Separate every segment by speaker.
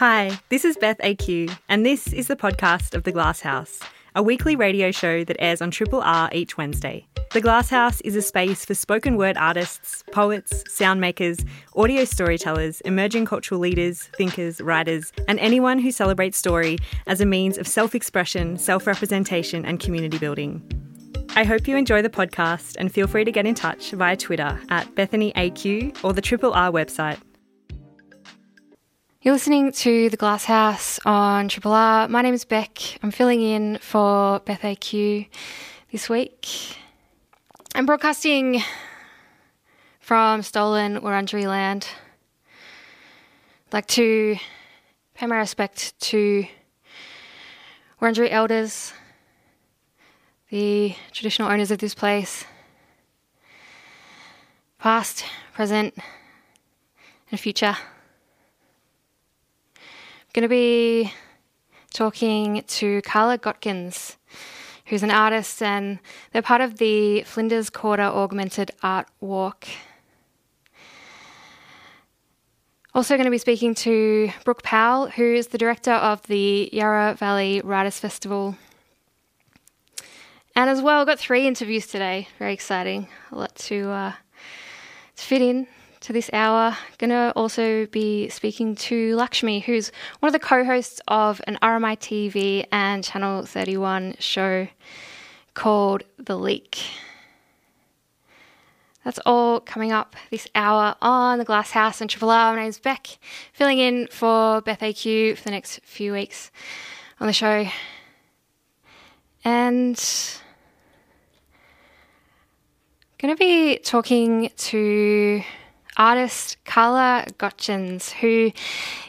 Speaker 1: Hi, this is Beth AQ, and this is the podcast of The Glass House, a weekly radio show that airs on Triple R each Wednesday. The Glass House is a space for spoken word artists, poets, sound makers, audio storytellers, emerging cultural leaders, thinkers, writers, and anyone who celebrates story as a means of self expression, self representation, and community building. I hope you enjoy the podcast and feel free to get in touch via Twitter at BethanyAQ or the Triple R website
Speaker 2: you're listening to The Glass House on Triple R. My name is Beck. I'm filling in for Beth AQ this week. I'm broadcasting from stolen Wurundjeri land. I'd like to pay my respect to Wurundjeri elders, the traditional owners of this place, past, present, and future going to be talking to Carla Gottgens, who's an artist, and they're part of the Flinders Quarter Augmented Art Walk. Also, going to be speaking to Brooke Powell, who is the director of the Yarra Valley Writers Festival. And as well, got three interviews today. Very exciting. A lot to, uh, to fit in to this hour. Going to also be speaking to Lakshmi, who's one of the co hosts of an RMITV and Channel 31 show called The Leak. That's all coming up this hour on the Glass House and Triple R. My name's Beck, filling in for Beth AQ for the next few weeks on the show. And going to be talking to artist Carla Gottgens, who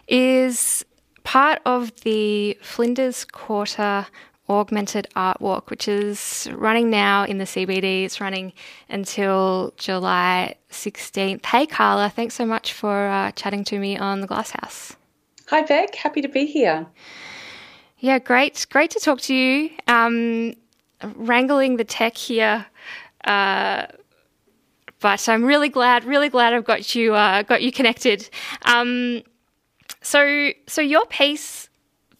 Speaker 2: is part of the Flinders Quarter Augmented Art Walk, which is running now in the CBD. It's running until July 16th. Hey, Carla, thanks so much for uh, chatting to me on the Glass House.
Speaker 3: Hi, Beck. Happy to be here.
Speaker 2: Yeah, great. Great to talk to you. Um, wrangling the tech here. Uh, but I'm really glad, really glad I've got you, uh, got you connected. Um, so, so your piece,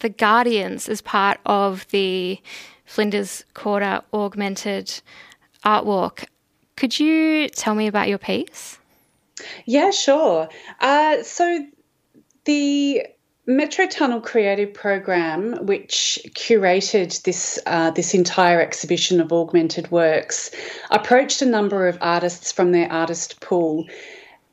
Speaker 2: "The Guardians," is part of the Flinders Quarter Augmented Art Walk. Could you tell me about your piece?
Speaker 3: Yeah, sure. Uh, so the Metro Tunnel Creative Program, which curated this uh, this entire exhibition of augmented works, approached a number of artists from their artist pool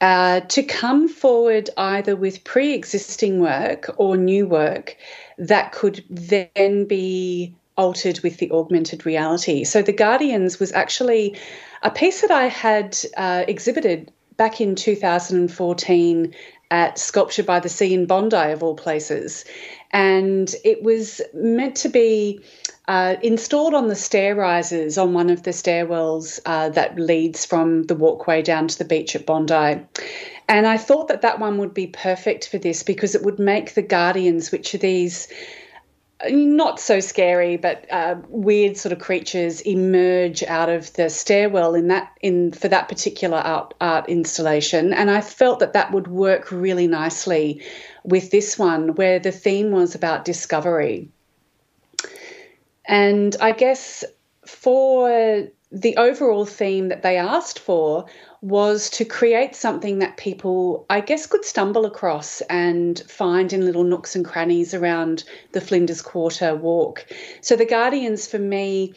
Speaker 3: uh, to come forward either with pre-existing work or new work that could then be altered with the augmented reality. So, The Guardians was actually a piece that I had uh, exhibited back in 2014 at Sculpture by the Sea in Bondi, of all places. And it was meant to be uh, installed on the stair risers on one of the stairwells uh, that leads from the walkway down to the beach at Bondi. And I thought that that one would be perfect for this because it would make the Guardians, which are these not so scary, but uh, weird sort of creatures emerge out of the stairwell in that in for that particular art, art installation, and I felt that that would work really nicely with this one, where the theme was about discovery. And I guess for the overall theme that they asked for was to create something that people, I guess, could stumble across and find in little nooks and crannies around the Flinders Quarter walk. So, the Guardians for me,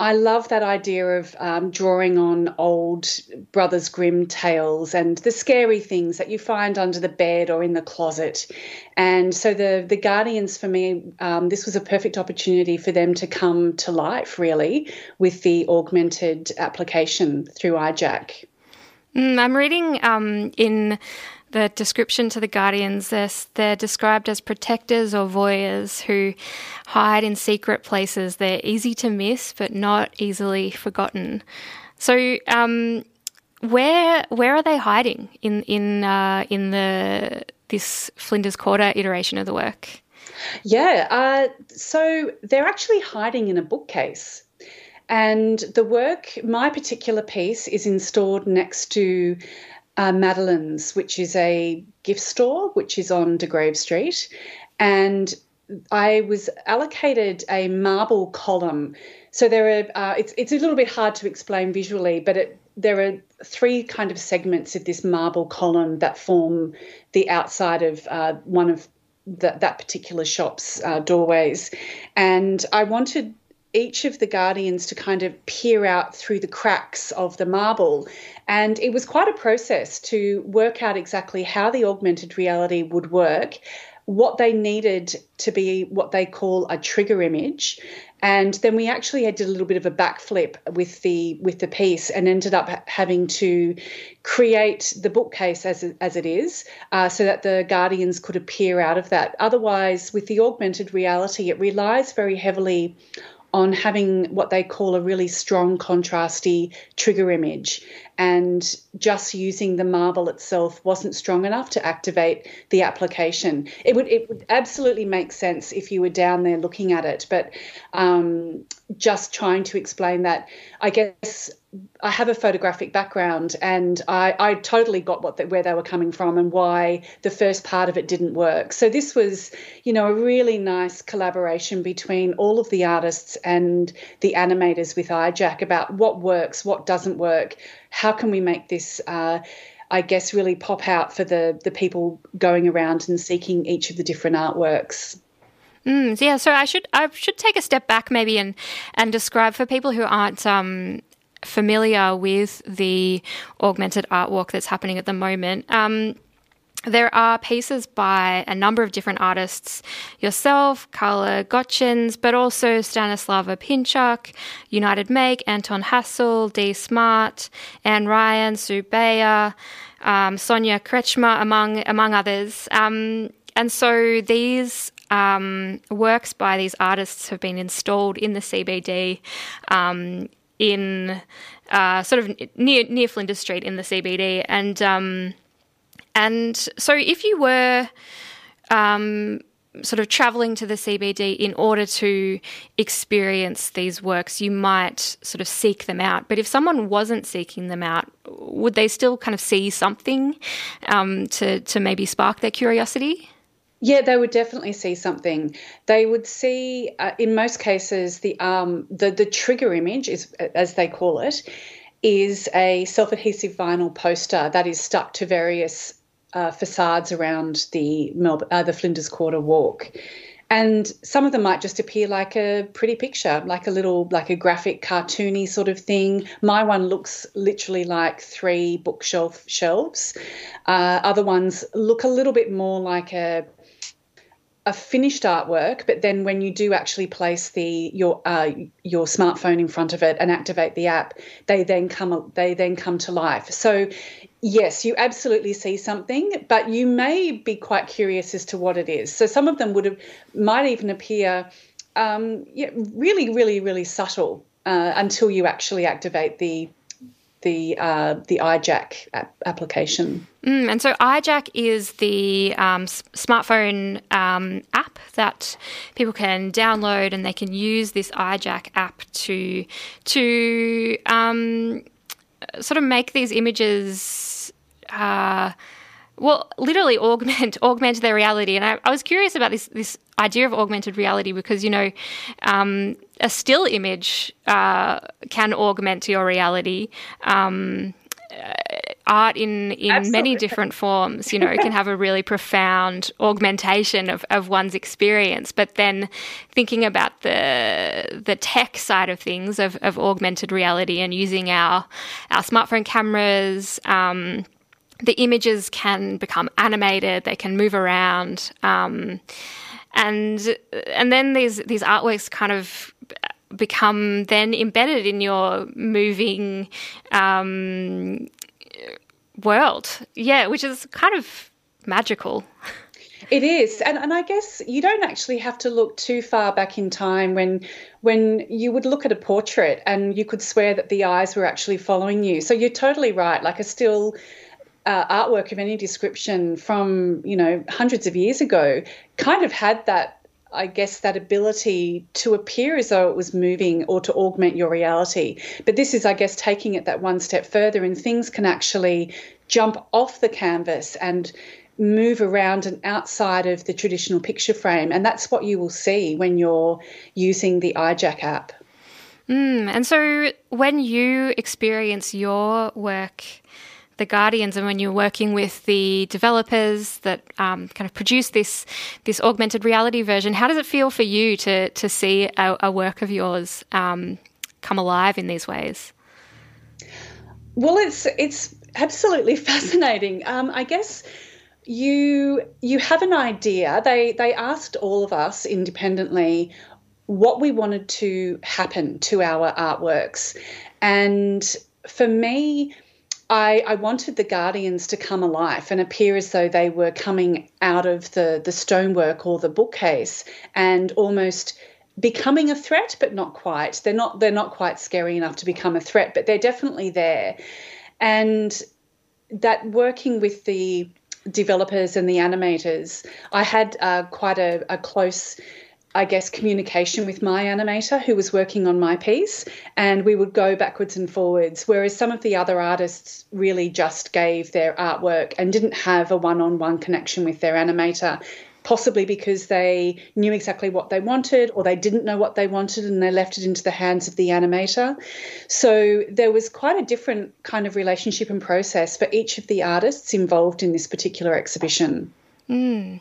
Speaker 3: I love that idea of um, drawing on old Brothers Grimm tales and the scary things that you find under the bed or in the closet. And so the the Guardians for me, um, this was a perfect opportunity for them to come to life, really, with the augmented application through EyeJack.
Speaker 2: Mm, I'm reading um, in the description to the Guardians, they're, they're, described as protectors or voyeurs who hide in secret places. They're easy to miss, but not easily forgotten. So, um, where where are they hiding in in uh, in the this Flinders Quarter iteration of the work?
Speaker 3: Yeah, uh, so they're actually hiding in a bookcase. And the work, my particular piece, is installed next to uh, Madeline's, which is a gift store, which is on Degraves Street. And I was allocated a marble column. So there are, uh, it's, it's a little bit hard to explain visually, but it, there are three kind of segments of this marble column that form the outside of uh, one of the, that particular shop's uh, doorways. And I wanted each of the guardians to kind of peer out through the cracks of the marble. And it was quite a process to work out exactly how the augmented reality would work, what they needed to be what they call a trigger image. And then we actually did a little bit of a backflip with the with the piece and ended up having to create the bookcase as as it is, uh, so that the guardians could appear out of that. Otherwise, with the augmented reality, it relies very heavily on having what they call a really strong contrasty trigger image. And just using the marble itself wasn't strong enough to activate the application. It would it would absolutely make sense if you were down there looking at it, but um, just trying to explain that, I guess I have a photographic background, and I, I totally got what the, where they were coming from and why the first part of it didn't work. So this was, you know, a really nice collaboration between all of the artists and the animators with EyeJack about what works, what doesn't work, how can we make this. Uh, I guess really pop out for the the people going around and seeking each of the different artworks.
Speaker 2: Mm, yeah, so I should I should take a step back maybe and and describe for people who aren't um, familiar with the augmented art walk that's happening at the moment. Um, there are pieces by a number of different artists, yourself, Carla Gottgens, but also Stanislava Pinchuk, United Make, Anton Hasell, D Smart, Anne Ryan, Sue Bayer, um, Sonia Kretschmer, among among others. Um, and so these um, works by these artists have been installed in the CBD um, in uh, sort of near near Flinders Street in the CBD, and um, and so if you were um, sort of traveling to the CBD in order to experience these works, you might sort of seek them out. But if someone wasn't seeking them out, would they still kind of see something um, to to maybe spark their curiosity?
Speaker 3: Yeah, they would definitely see something. They would see, uh, in most cases, the um, the the trigger image is, as they call it, is a self-adhesive vinyl poster that is stuck to various uh, facades around the uh, the Flinders Quarter Walk. And some of them might just appear like a pretty picture, like a little, like a graphic, cartoony sort of thing. My one looks literally like three bookshelf shelves. Uh, other ones look a little bit more like a a finished artwork, but then when you do actually place the your uh, your smartphone in front of it and activate the app, they then come they then come to life. So yes, you absolutely see something, but you may be quite curious as to what it is. So some of them would have might even appear um, yeah, really, really, really subtle uh, until you actually activate the the uh, the EyeJack application.
Speaker 2: Mm, and so EyeJack is the um, smartphone um, app that people can download, and they can use this EyeJack app to to um, sort of make these images. Uh, well, literally augment augment their reality. And I, I, was curious about this this idea of augmented reality because you know um, a still image uh, can augment your reality. Um, uh, art in in Absolutely. many different forms you know can have a really profound augmentation of, of one's experience but then thinking about the the tech side of things of, of augmented reality and using our our smartphone cameras um, the images can become animated, they can move around, um, and and then these these artworks kind of become then embedded in your moving um, world. Yeah, which is kind of magical.
Speaker 3: It is, and and I guess you don't actually have to look too far back in time when when you would look at a portrait and you could swear that the eyes were actually following you. So you're totally right. Like a still uh, artwork of any description from you know hundreds of years ago kind of had that I guess that ability to appear as though it was moving or to augment your reality. But this is, I guess, taking it that one step further, and things can actually jump off the canvas and move around and outside of the traditional picture frame. And that's what you will see when you're using the EyeJack app.
Speaker 2: Mm, and so when you experience your work, the Guardians, and when you're working with the developers that um, kind of produce this this augmented reality version, how does it feel for you to to see a, a work of yours um, come alive in these ways?
Speaker 3: Well, it's it's absolutely fascinating. Um, I guess you you have an idea. They they asked all of us independently what we wanted to happen to our artworks, and for me. I, I, wanted the guardians to come alive and appear as though they were coming out of the, the stonework or the bookcase and almost becoming a threat, but not quite. They're not they're not quite scary enough to become a threat, but they're definitely there. And that working with the developers and the animators, I had uh, quite a, a close I guess, communication with my animator who was working on my piece, and we would go backwards and forwards. Whereas some of the other artists really just gave their artwork and didn't have a one on one connection with their animator possibly because they knew exactly what they wanted or they didn't know what they wanted and they left it into the hands of the animator. So there was quite a different kind of relationship and process for each of the artists involved in this particular exhibition.
Speaker 2: Mm.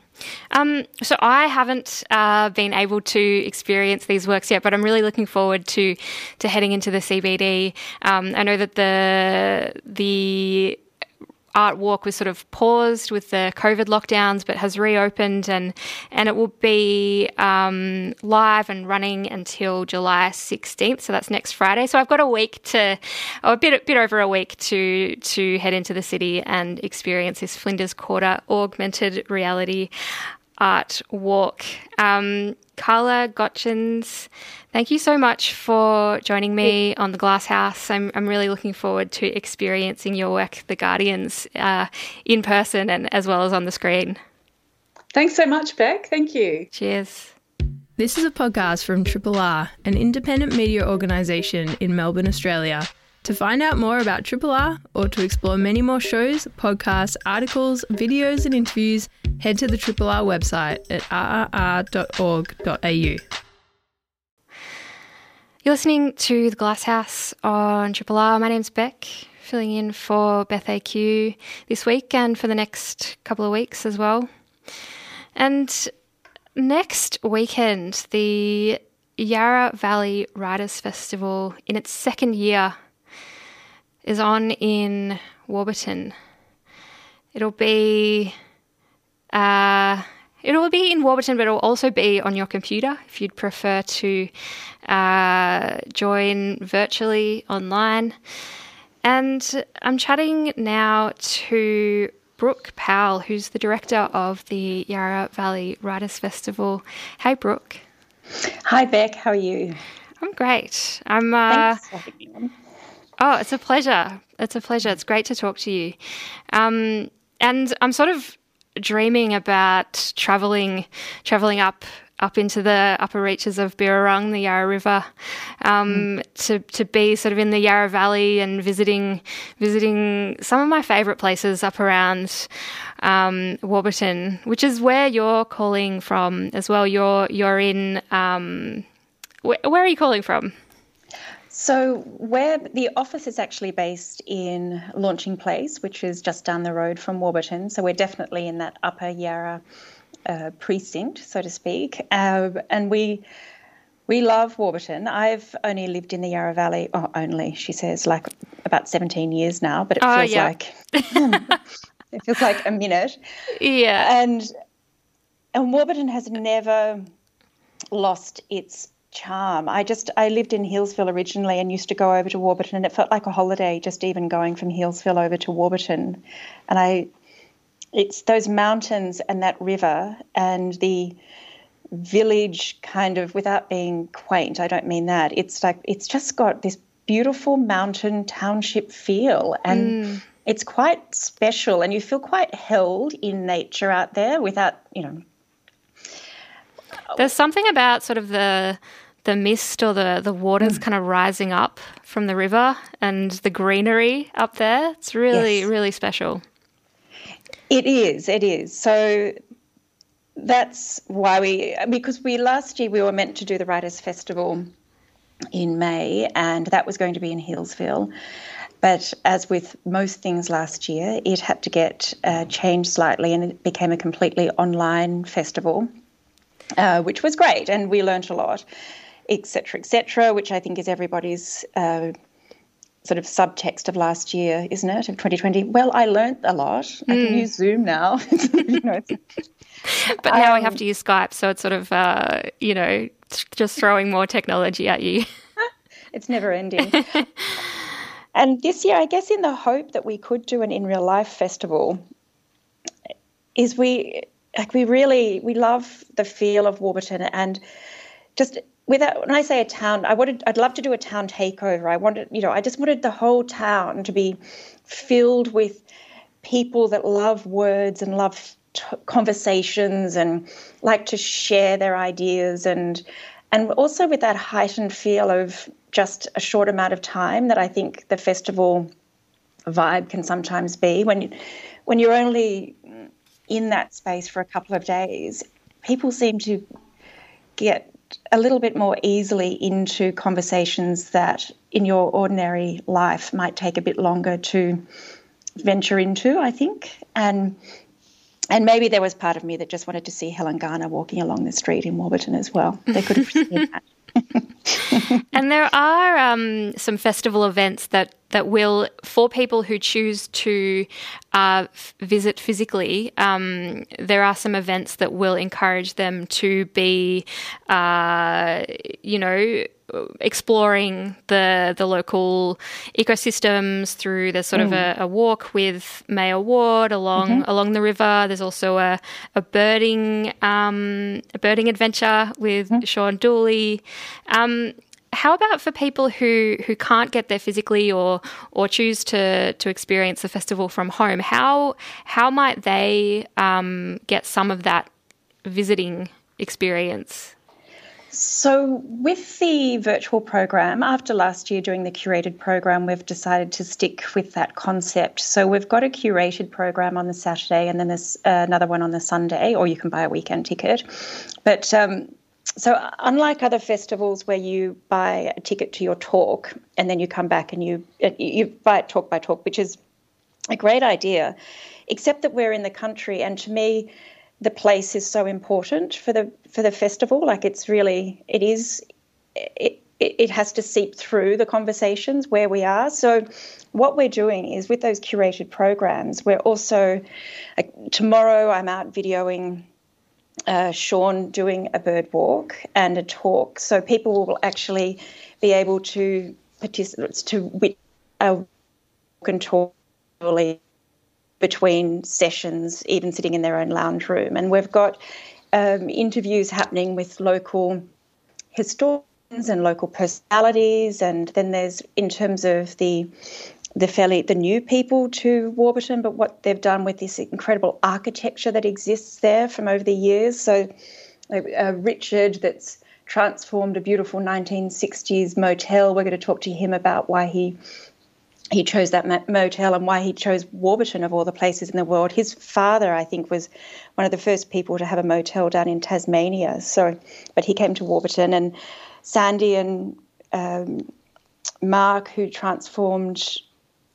Speaker 2: Um, so I haven't uh, been able to experience these works yet, but I'm really looking forward to to heading into the CBD. Um, I know that the the art walk was sort of paused with the COVID lockdowns, but has reopened and and it will be um, live and running until July 16th. So that's next Friday. So I've got a week to, or a bit a bit over a week to to head into the city and experience this Flinders Quarter augmented reality art walk. Um, Carla Gottgens, thank you so much for joining me on the Glass House. I'm, I'm really looking forward to experiencing your work, The Guardians, uh, in person and as well as on the screen.
Speaker 3: Thanks so much, Beck. Thank you.
Speaker 2: Cheers.
Speaker 1: This is a podcast from Triple R, an independent media organisation in Melbourne, Australia. To find out more about Triple R or to explore many more shows, podcasts, articles, videos, and interviews, head to the Triple R website at rrr.org.au.
Speaker 2: You're listening to The Glass House on Triple R. My name's Beck, filling in for Beth AQ this week and for the next couple of weeks as well. And next weekend, the Yarra Valley Writers Festival, in its second year, is on in Warburton. It'll be uh, it'll be in Warburton, but it'll also be on your computer if you'd prefer to uh, join virtually online. And I'm chatting now to Brooke Powell, who's the director of the Yarra Valley Writers Festival. Hey, Brooke.
Speaker 4: Hi, Beck. How are you?
Speaker 2: I'm great. I'm. Uh, Oh, it's a pleasure. It's a pleasure. It's great to talk to you. Um, and I'm sort of dreaming about traveling, traveling up up into the upper reaches of Birrarung, the Yarra River, um, mm. to to be sort of in the Yarra Valley and visiting visiting some of my favourite places up around um, Warburton, which is where you're calling from as well. You're you're in um, wh- where are you calling from?
Speaker 4: So, where the office is actually based in Launching Place, which is just down the road from Warburton. So, we're definitely in that upper Yarra uh, precinct, so to speak. Uh, and we we love Warburton. I've only lived in the Yarra Valley, oh, only, she says, like about 17 years now, but it oh, feels yeah. like it feels like a minute.
Speaker 2: Yeah.
Speaker 4: And and Warburton has never lost its charm. I just I lived in Healesville originally and used to go over to Warburton and it felt like a holiday just even going from Healesville over to Warburton. And I it's those mountains and that river and the village kind of without being quaint, I don't mean that. It's like it's just got this beautiful mountain township feel and mm. it's quite special and you feel quite held in nature out there without, you know,
Speaker 2: there's something about sort of the the mist or the the water's mm. kind of rising up from the river and the greenery up there. It's really yes. really special.
Speaker 4: It is. It is. So that's why we because we last year we were meant to do the Writers Festival in May, and that was going to be in Healesville. But as with most things last year, it had to get uh, changed slightly and it became a completely online festival, uh, which was great. And we learnt a lot, etc., etc., which I think is everybody's uh, sort of subtext of last year, isn't it, of 2020? Well, I learnt a lot. I can hmm. use Zoom now. you know,
Speaker 2: but now um, I have to use Skype, so it's sort of, uh, you know, just throwing more technology at you.
Speaker 4: it's never ending. And this year, I guess, in the hope that we could do an in real life festival, is we like we really we love the feel of Warburton and just without when I say a town, I wanted I'd love to do a town takeover. I wanted you know I just wanted the whole town to be filled with people that love words and love t- conversations and like to share their ideas and and also with that heightened feel of just a short amount of time that I think the festival vibe can sometimes be when when you're only in that space for a couple of days people seem to get a little bit more easily into conversations that in your ordinary life might take a bit longer to venture into i think and and maybe there was part of me that just wanted to see Helen Garner walking along the street in Warburton as well. They could have seen that.
Speaker 2: and there are um, some festival events that that will, for people who choose to uh, f- visit physically, um, there are some events that will encourage them to be, uh, you know, exploring the the local ecosystems through there's sort mm. of a, a, walk with Mayor Ward along mm-hmm. along the river. There's also a a birding um, a birding adventure with mm. Sean Dooley. Um, how about for people who, who can't get there physically or or choose to to experience the festival from home? How how might they um, get some of that visiting experience?
Speaker 4: So, with the virtual program, after last year doing the curated program, we've decided to stick with that concept. So, we've got a curated program on the Saturday and then there's another one on the Sunday, or you can buy a weekend ticket. But um, so, unlike other festivals where you buy a ticket to your talk and then you come back and you you buy it talk by talk, which is a great idea, except that we're in the country, and to me, the place is so important for the for the festival. Like it's really it is it it has to seep through the conversations where we are. So what we're doing is with those curated programs, we're also like, tomorrow I'm out videoing uh, Sean doing a bird walk and a talk. So people will actually be able to participate to wit a walk and talk between sessions, even sitting in their own lounge room. And we've got um, interviews happening with local historians and local personalities, and then there's in terms of the the fairly the new people to Warburton, but what they've done with this incredible architecture that exists there from over the years. So uh, Richard, that's transformed a beautiful 1960s motel. We're going to talk to him about why he he chose that motel and why he chose Warburton of all the places in the world. His father, I think, was one of the first people to have a motel down in Tasmania. So, but he came to Warburton, and Sandy and um, Mark, who transformed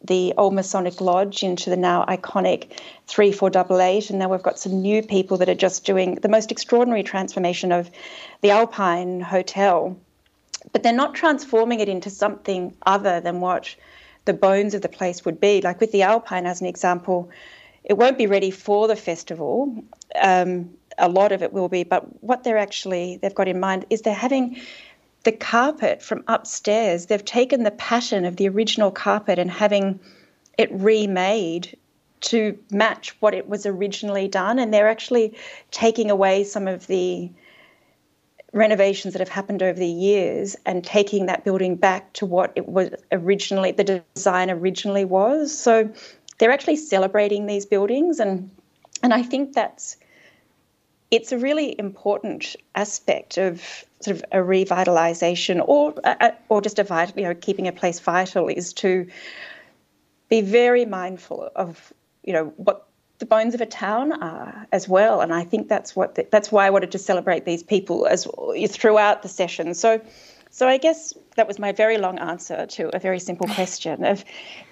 Speaker 4: the old Masonic Lodge into the now iconic 3488. And now we've got some new people that are just doing the most extraordinary transformation of the Alpine Hotel. But they're not transforming it into something other than what the bones of the place would be. Like with the Alpine, as an example, it won't be ready for the festival. Um, a lot of it will be, but what they're actually they've got in mind is they're having the carpet from upstairs. They've taken the pattern of the original carpet and having it remade to match what it was originally done, and they're actually taking away some of the renovations that have happened over the years and taking that building back to what it was originally, the design originally was. So they're actually celebrating these buildings, and and I think that's it's a really important aspect of sort of a revitalization or or just a vital, you know, keeping a place vital is to be very mindful of you know what the bones of a town are as well. And I think that's what the, that's why I wanted to celebrate these people as throughout the session. So. So I guess that was my very long answer to a very simple question of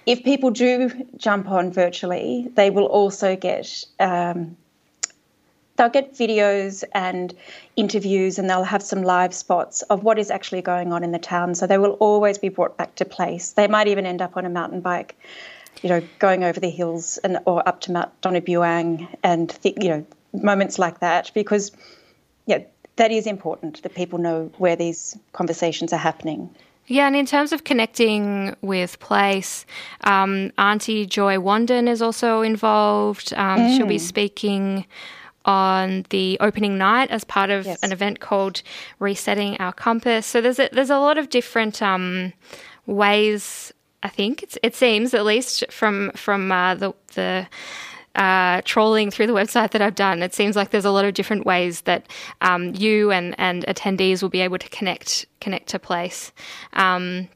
Speaker 4: if people do jump on virtually, they will also get um, they'll get videos and interviews and they'll have some live spots of what is actually going on in the town. So they will always be brought back to place. They might even end up on a mountain bike, you know, going over the hills and or up to Mount Donna Buang and th- you know moments like that because yeah, that is important that people know where these conversations are happening.
Speaker 2: Yeah, and in terms of connecting with place, um, Auntie Joy Wandin is also involved. Um, mm. She'll be speaking on the opening night as part of yes. an event called Resetting Our Compass. So there's a, there's a lot of different um, ways. I think it seems at least from from uh, the the uh, trolling through the website that I've done, it seems like there's a lot of different ways that um, you and, and attendees will be able to connect connect to place. Um,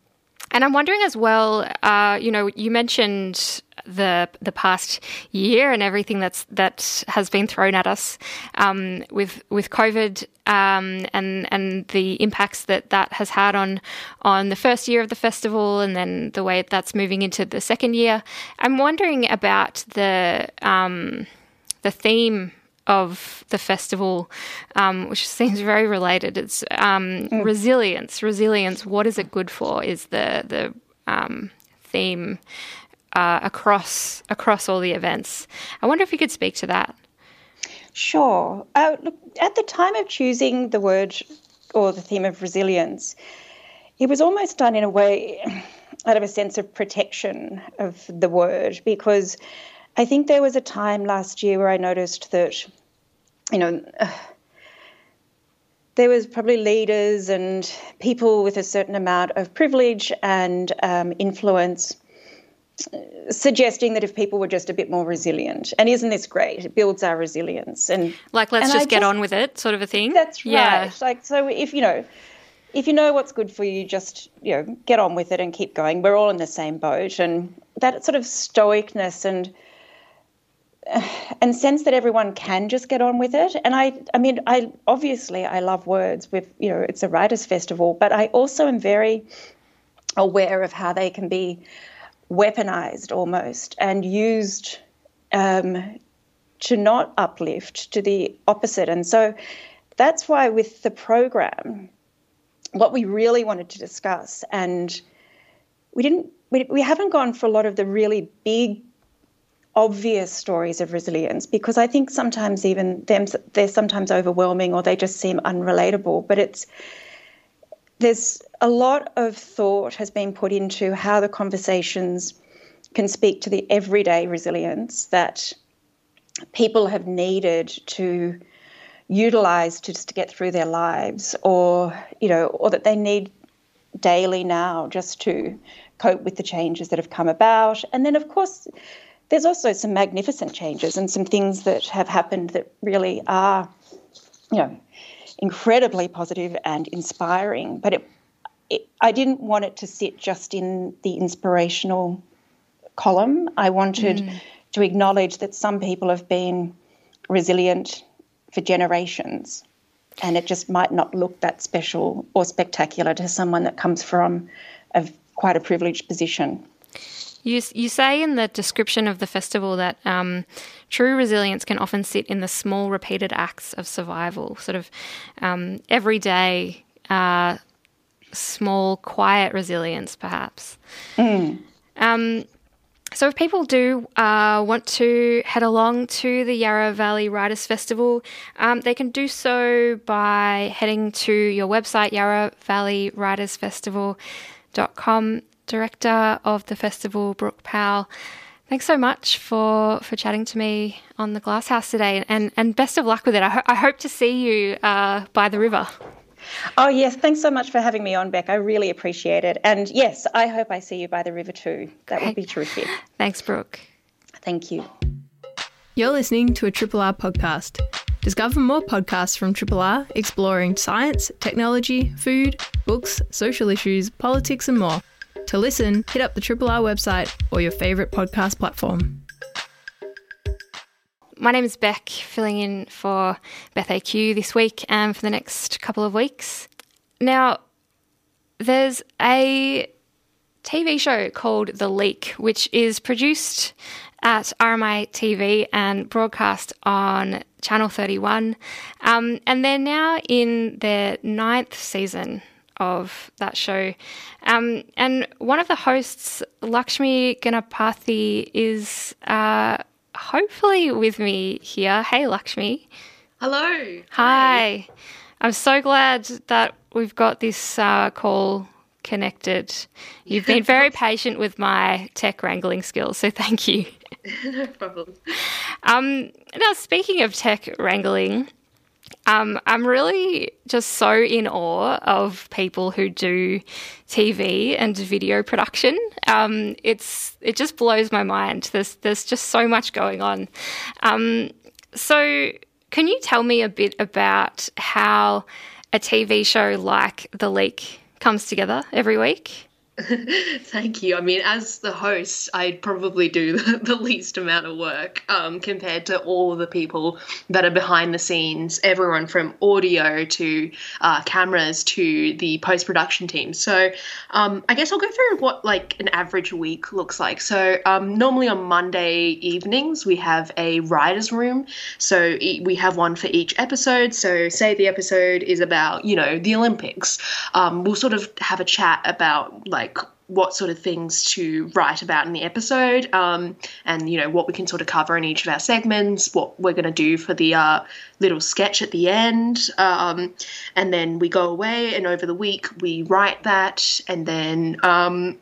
Speaker 2: and I'm wondering as well, uh, you know, you mentioned the the past year and everything that's that has been thrown at us um, with with COVID um, and and the impacts that that has had on on the first year of the festival and then the way that's moving into the second year. I'm wondering about the um, the theme of the festival, um, which seems very related. It's um, mm. resilience. Resilience. What is it good for? Is the the um, theme uh, across across all the events. I wonder if you could speak to that.
Speaker 4: Sure. Uh, look, at the time of choosing the word or the theme of resilience, it was almost done in a way out of a sense of protection of the word because I think there was a time last year where I noticed that, you know. Uh, there was probably leaders and people with a certain amount of privilege and um, influence suggesting that if people were just a bit more resilient, and isn't this great? It builds our resilience, and
Speaker 2: like let's
Speaker 4: and
Speaker 2: just I get just, on with it, sort of a thing.
Speaker 4: That's right. Yeah. Like so, if you know, if you know what's good for you, just you know, get on with it and keep going. We're all in the same boat, and that sort of stoicness and and sense that everyone can just get on with it. And I, I mean, I obviously I love words. With you know, it's a writers' festival, but I also am very aware of how they can be weaponized almost and used um, to not uplift, to the opposite. And so that's why, with the program, what we really wanted to discuss, and we didn't, we, we haven't gone for a lot of the really big, obvious stories of resilience because I think sometimes even them they're sometimes overwhelming or they just seem unrelatable. But it's there's a lot of thought has been put into how the conversations can speak to the everyday resilience that people have needed to utilize to just to get through their lives or you know or that they need daily now just to cope with the changes that have come about and then of course there's also some magnificent changes and some things that have happened that really are you know incredibly positive and inspiring. But it, it, I didn't want it to sit just in the inspirational column. I wanted mm. to acknowledge that some people have been resilient for generations and it just might not look that special or spectacular to someone that comes from a, quite a privileged position.
Speaker 2: You, you say in the description of the festival that um, true resilience can often sit in the small, repeated acts of survival, sort of um, everyday, uh, small, quiet resilience, perhaps. Mm. Um, so, if people do uh, want to head along to the Yarra Valley Writers Festival, um, they can do so by heading to your website, yarravalleyWritersFestival.com director of the festival, Brooke Powell. Thanks so much for, for chatting to me on the Glasshouse today, and, and best of luck with it. I, ho- I hope to see you uh, by the river.
Speaker 4: Oh, yes. Thanks so much for having me on, Beck. I really appreciate it. And yes, I hope I see you by the river too. That Great. would be terrific.
Speaker 2: Thanks, Brooke.
Speaker 4: Thank you.
Speaker 1: You're listening to a Triple R podcast.
Speaker 5: Discover more podcasts from Triple R exploring science, technology, food, books, social issues, politics, and more. To listen, hit up the Triple R website or your favourite podcast platform.
Speaker 2: My name is Beck, filling in for Beth AQ this week and for the next couple of weeks. Now, there's a TV show called The Leak, which is produced at RMITV and broadcast on Channel 31. Um, and they're now in their ninth season of that show. Um, and one of the hosts, Lakshmi Ganapathy, is uh, hopefully with me here. Hey, Lakshmi.
Speaker 6: Hello.
Speaker 2: Hi. I'm so glad that we've got this uh, call connected. You've been very patient with my tech wrangling skills, so thank you.
Speaker 6: no problem.
Speaker 2: Um, now, speaking of tech wrangling, um, I'm really just so in awe of people who do TV and video production. Um, it's it just blows my mind. There's there's just so much going on. Um, so, can you tell me a bit about how a TV show like The Leak comes together every week?
Speaker 6: Thank you. I mean, as the host, I'd probably do the, least amount of work um, compared to all the people that are behind the scenes, everyone from audio to uh, cameras to the post production team. So, um, I guess I'll go through what like an average week looks like. So, um, normally on Monday evenings, we have a writer's room. So, we have one for each episode. So, say the episode is about, you know, the Olympics, um, we'll sort of have a chat about like what sort of things to write about in the episode, um, and you know what we can sort of cover in each of our segments, what we're going to do for the uh, little sketch at the end, um, and then we go away and over the week we write that, and then um,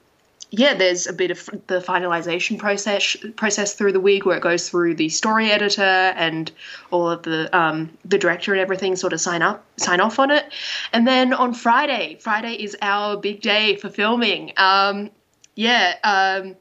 Speaker 6: yeah, there's a bit of the finalization process process through the week where it goes through the story editor and all of the um, the director and everything sort of sign up sign off on it, and then on Friday, Friday is our big day for filming. Um, yeah. Um,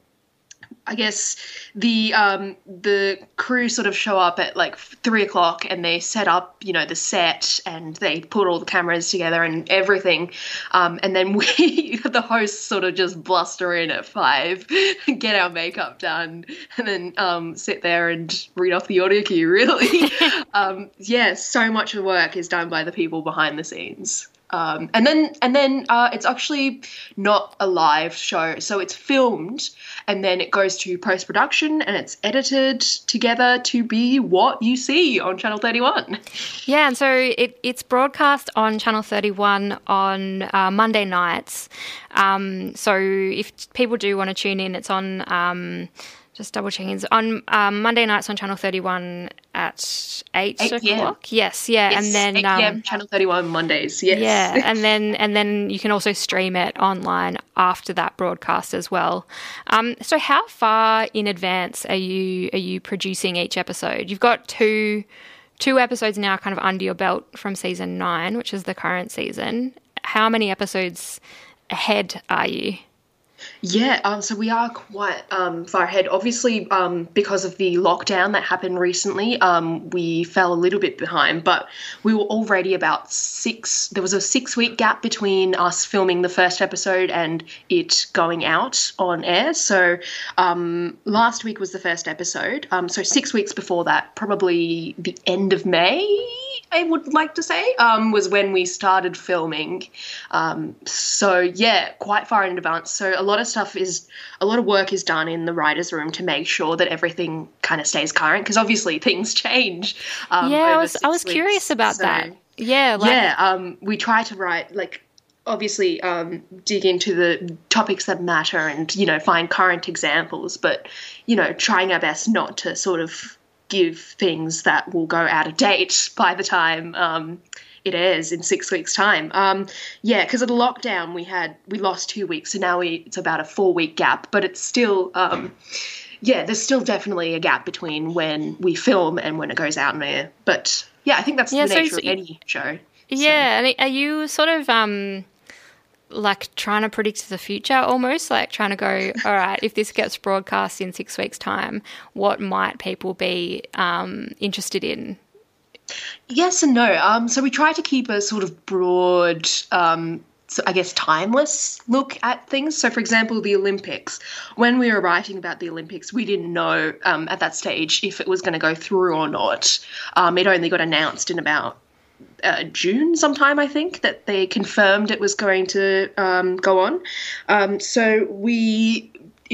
Speaker 6: I guess the um, the crew sort of show up at like three o'clock and they set up, you know, the set and they put all the cameras together and everything, um, and then we, the hosts, sort of just bluster in at five, get our makeup done, and then um, sit there and read off the audio cue. Really, um, yeah, so much of the work is done by the people behind the scenes. Um, and then and then uh, it's actually not a live show, so it's filmed and then it goes to post production and it's edited together to be what you see on Channel Thirty One.
Speaker 2: Yeah, and so it, it's broadcast on Channel Thirty One on uh, Monday nights. Um, so if people do want to tune in, it's on. Um, just double checking. On um, Monday nights on Channel 31 at 8,
Speaker 6: 8 p.m.
Speaker 2: o'clock. Yes, yeah.
Speaker 6: Yes,
Speaker 2: and then
Speaker 6: 8 p.m. Channel 31 Mondays. Yes.
Speaker 2: Yeah, and then and then you can also stream it online after that broadcast as well. Um, so how far in advance are you are you producing each episode? You've got two two episodes now kind of under your belt from season 9, which is the current season. How many episodes ahead are you?
Speaker 6: Yeah, um, so we are quite um, far ahead. Obviously, um, because of the lockdown that happened recently, um, we fell a little bit behind, but we were already about six. There was a six week gap between us filming the first episode and it going out on air. So um, last week was the first episode. Um, so six weeks before that, probably the end of May, I would like to say, was when we started filming. So yeah, quite far in advance. So a lot of stuff is, a lot of work is done in the writers' room to make sure that everything kind of stays current because obviously things change. Um,
Speaker 2: yeah, I was I was curious about
Speaker 6: So-
Speaker 2: that. Yeah, like,
Speaker 6: yeah, um, we try to write like obviously um, dig into the topics that matter and you know find current examples, but you know trying our best not to sort of give things that will go out of date by the time um, it airs in six weeks' time. Um, yeah, because of the lockdown, we had we lost two weeks, so now we it's about a four week gap, but it's still. Um, yeah, there's still definitely a gap between when we film and when it goes out on air. But yeah, I think that's
Speaker 2: Yeah,
Speaker 6: the
Speaker 2: so
Speaker 6: nature of any show.
Speaker 2: Yeah, and are you sort of um like trying to predict the future almost like trying to go all right if this gets broadcast in 6 weeks time what might people be um interested in
Speaker 6: Yes and no. Um, so we try to keep a sort of broad, um, so I guess, timeless look at things. So, for example, the Olympics. When we were writing about the Olympics, we didn't know um, at that stage if it was going to go through or not. Um, it only got announced in about uh, June sometime, I think, that they confirmed it was going to um, go on. Um, so we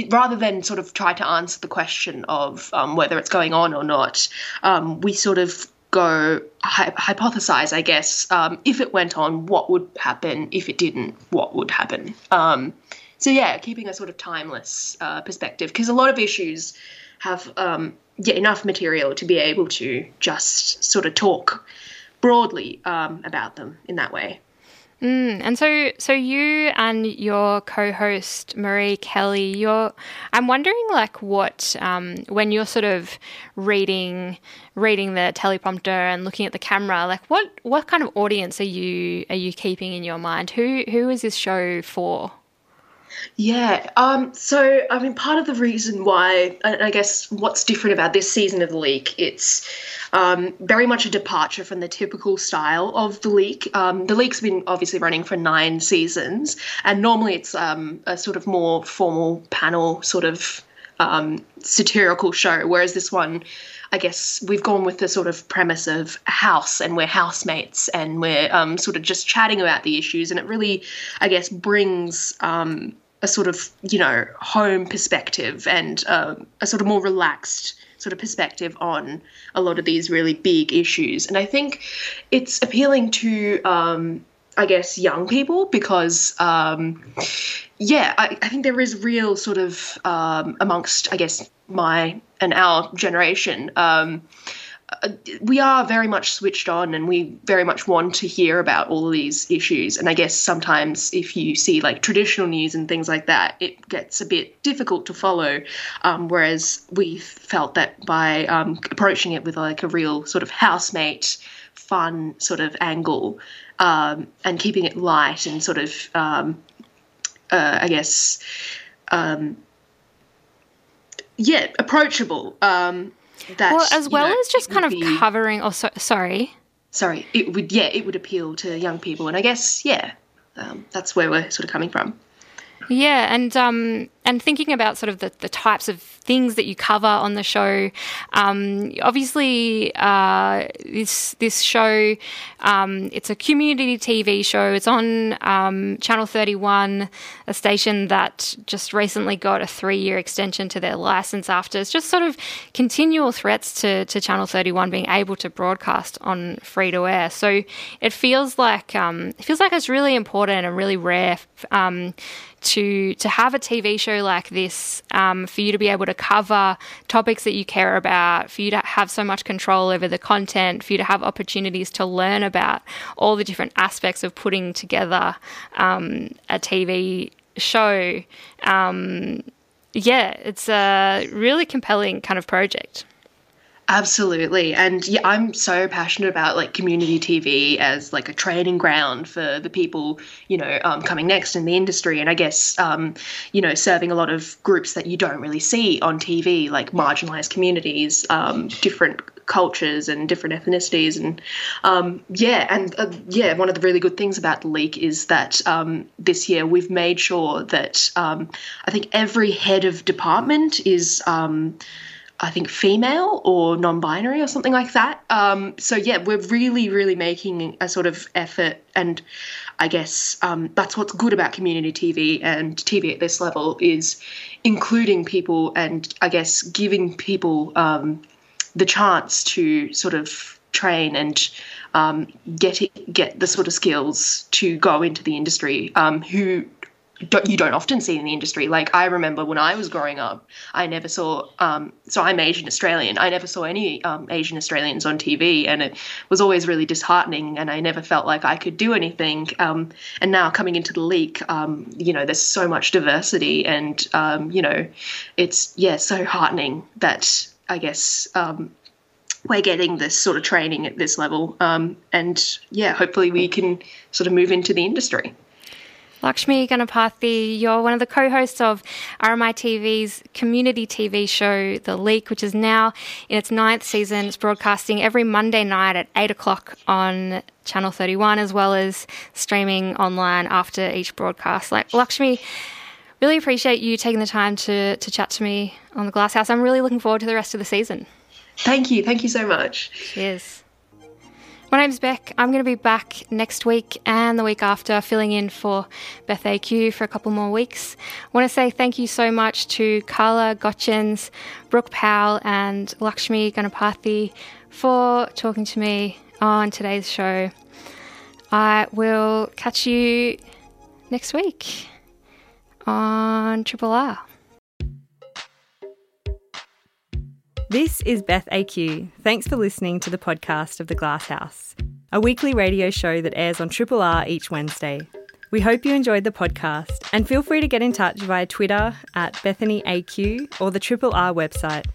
Speaker 6: rather than sort of try to answer the question of um, whether it's going on or not, um, we sort of go hy- hypothesize, I guess, um, if it went on, what would happen? If it didn't, what would happen? Um, so yeah, keeping a sort of timeless uh, perspective because a lot of issues have um, yeah, enough material to be able to just sort of talk broadly um, about them in that way.
Speaker 2: Mm, and so, so you and your co-host Marie Kelly, you're. I'm wondering, like, what um, when you're sort of reading, reading the teleprompter and looking at the camera, like, what what kind of audience are you are you keeping in your mind? Who who is this show for?
Speaker 6: Yeah. Um, so, I mean, part of the reason why, I guess, what's different about this season of the leak, it's um, very much a departure from the typical style of the leak. Um, the leak's been obviously running for nine seasons, and normally it's um, a sort of more formal panel sort of um, satirical show, whereas this one. I guess we've gone with the sort of premise of house and we're housemates and we're um, sort of just chatting about the issues. And it really, I guess, brings um, a sort of you know home perspective and um, a sort of more relaxed sort of perspective on a lot of these really big issues. And i think it's appealing to um, i guess young people because um, yeah I, I, think there is real sort of um, amongst i guess my and our generation um, uh, we are very much switched on and we very much want to hear about all of these issues. And I guess sometimes if you see like traditional news and things like that, it gets a bit difficult to follow. Um, whereas we felt that by um, approaching it with like a real sort of housemate, fun sort of angle um, and keeping it light and sort of, um, uh, I guess, um, yeah, approachable. Um, that
Speaker 2: well, as well
Speaker 6: know,
Speaker 2: as just kind of
Speaker 6: be,
Speaker 2: covering. Oh, so, sorry.
Speaker 6: Sorry, it would yeah, it would appeal to young people, and I guess yeah, um, that's where we're sort of coming from.
Speaker 2: Yeah, and um, and thinking about sort of the, the types of things that you cover on the show. Um, obviously, uh, this this show um, it's a community TV show. It's on um, Channel Thirty One, a station that just recently got a three year extension to their license after it's just sort of continual threats to to Channel Thirty One being able to broadcast on free to air. So it feels like um, it feels like it's really important and really rare um, to to have a TV show like this um, for you to be able to cover topics that you care about, for you to have so much control over the content, for you to have opportunities to learn about all the different aspects of putting together um, a TV show. Um, yeah, it's a really compelling kind of project.
Speaker 6: Absolutely. And yeah, I'm so passionate about like community TV as like a training ground for the people, you know, um, coming next in the industry. And I guess, um, you know, serving a lot of groups that you don't really see on TV, like marginalized communities, um, different cultures and different ethnicities. And um, yeah, and uh, yeah, one of the really good things about the leak is that um, this year we've made sure that um, I think every head of department is I think female or non-binary or something like that. Um, so yeah, we're really, really making a sort of effort, and I guess um, that's what's good about community TV and TV at this level is including people and I guess giving people um, the chance to sort of train and um, get it, get the sort of skills to go into the industry um, who don't, you don't often see in the industry. Like I remember when I was growing up, I never saw. Um, so I'm Asian Australian. I never saw any um, Asian Australians on TV, and it was always really disheartening. And I never felt like I could do anything. Um, and now coming into the leak, um, you know, there's so much diversity, and um, you know, it's yeah, so heartening that I guess um, we're getting this sort of training at this level. And yeah, hopefully we can sort of move into the industry.
Speaker 2: Lakshmi Ganapathy, you're one of the co hosts of RMITV's community TV show, The Leak, which is now in its ninth season. It's broadcasting every Monday night at 8 o'clock on Channel 31, as well as streaming online after each broadcast. Like, Lakshmi, really appreciate you taking the time to, to chat to me on the Glasshouse. I'm really looking forward to the rest of the season.
Speaker 6: Thank you. Thank you so much.
Speaker 2: Cheers. My name's Bec. I'm going to be back next week and the week after, filling in for Beth AQ for a couple more weeks. I want to say thank you so much to Carla Gottgens, Brook Powell, and Lakshmi Ganapathy for talking to me on today's show. I will catch you next week on Triple R.
Speaker 1: This is Beth AQ. Thanks for listening to the podcast of The Glasshouse, a weekly radio show that airs on Triple R each Wednesday. We hope you enjoyed the podcast and feel free to get in touch via Twitter at Bethany AQ or the Triple R website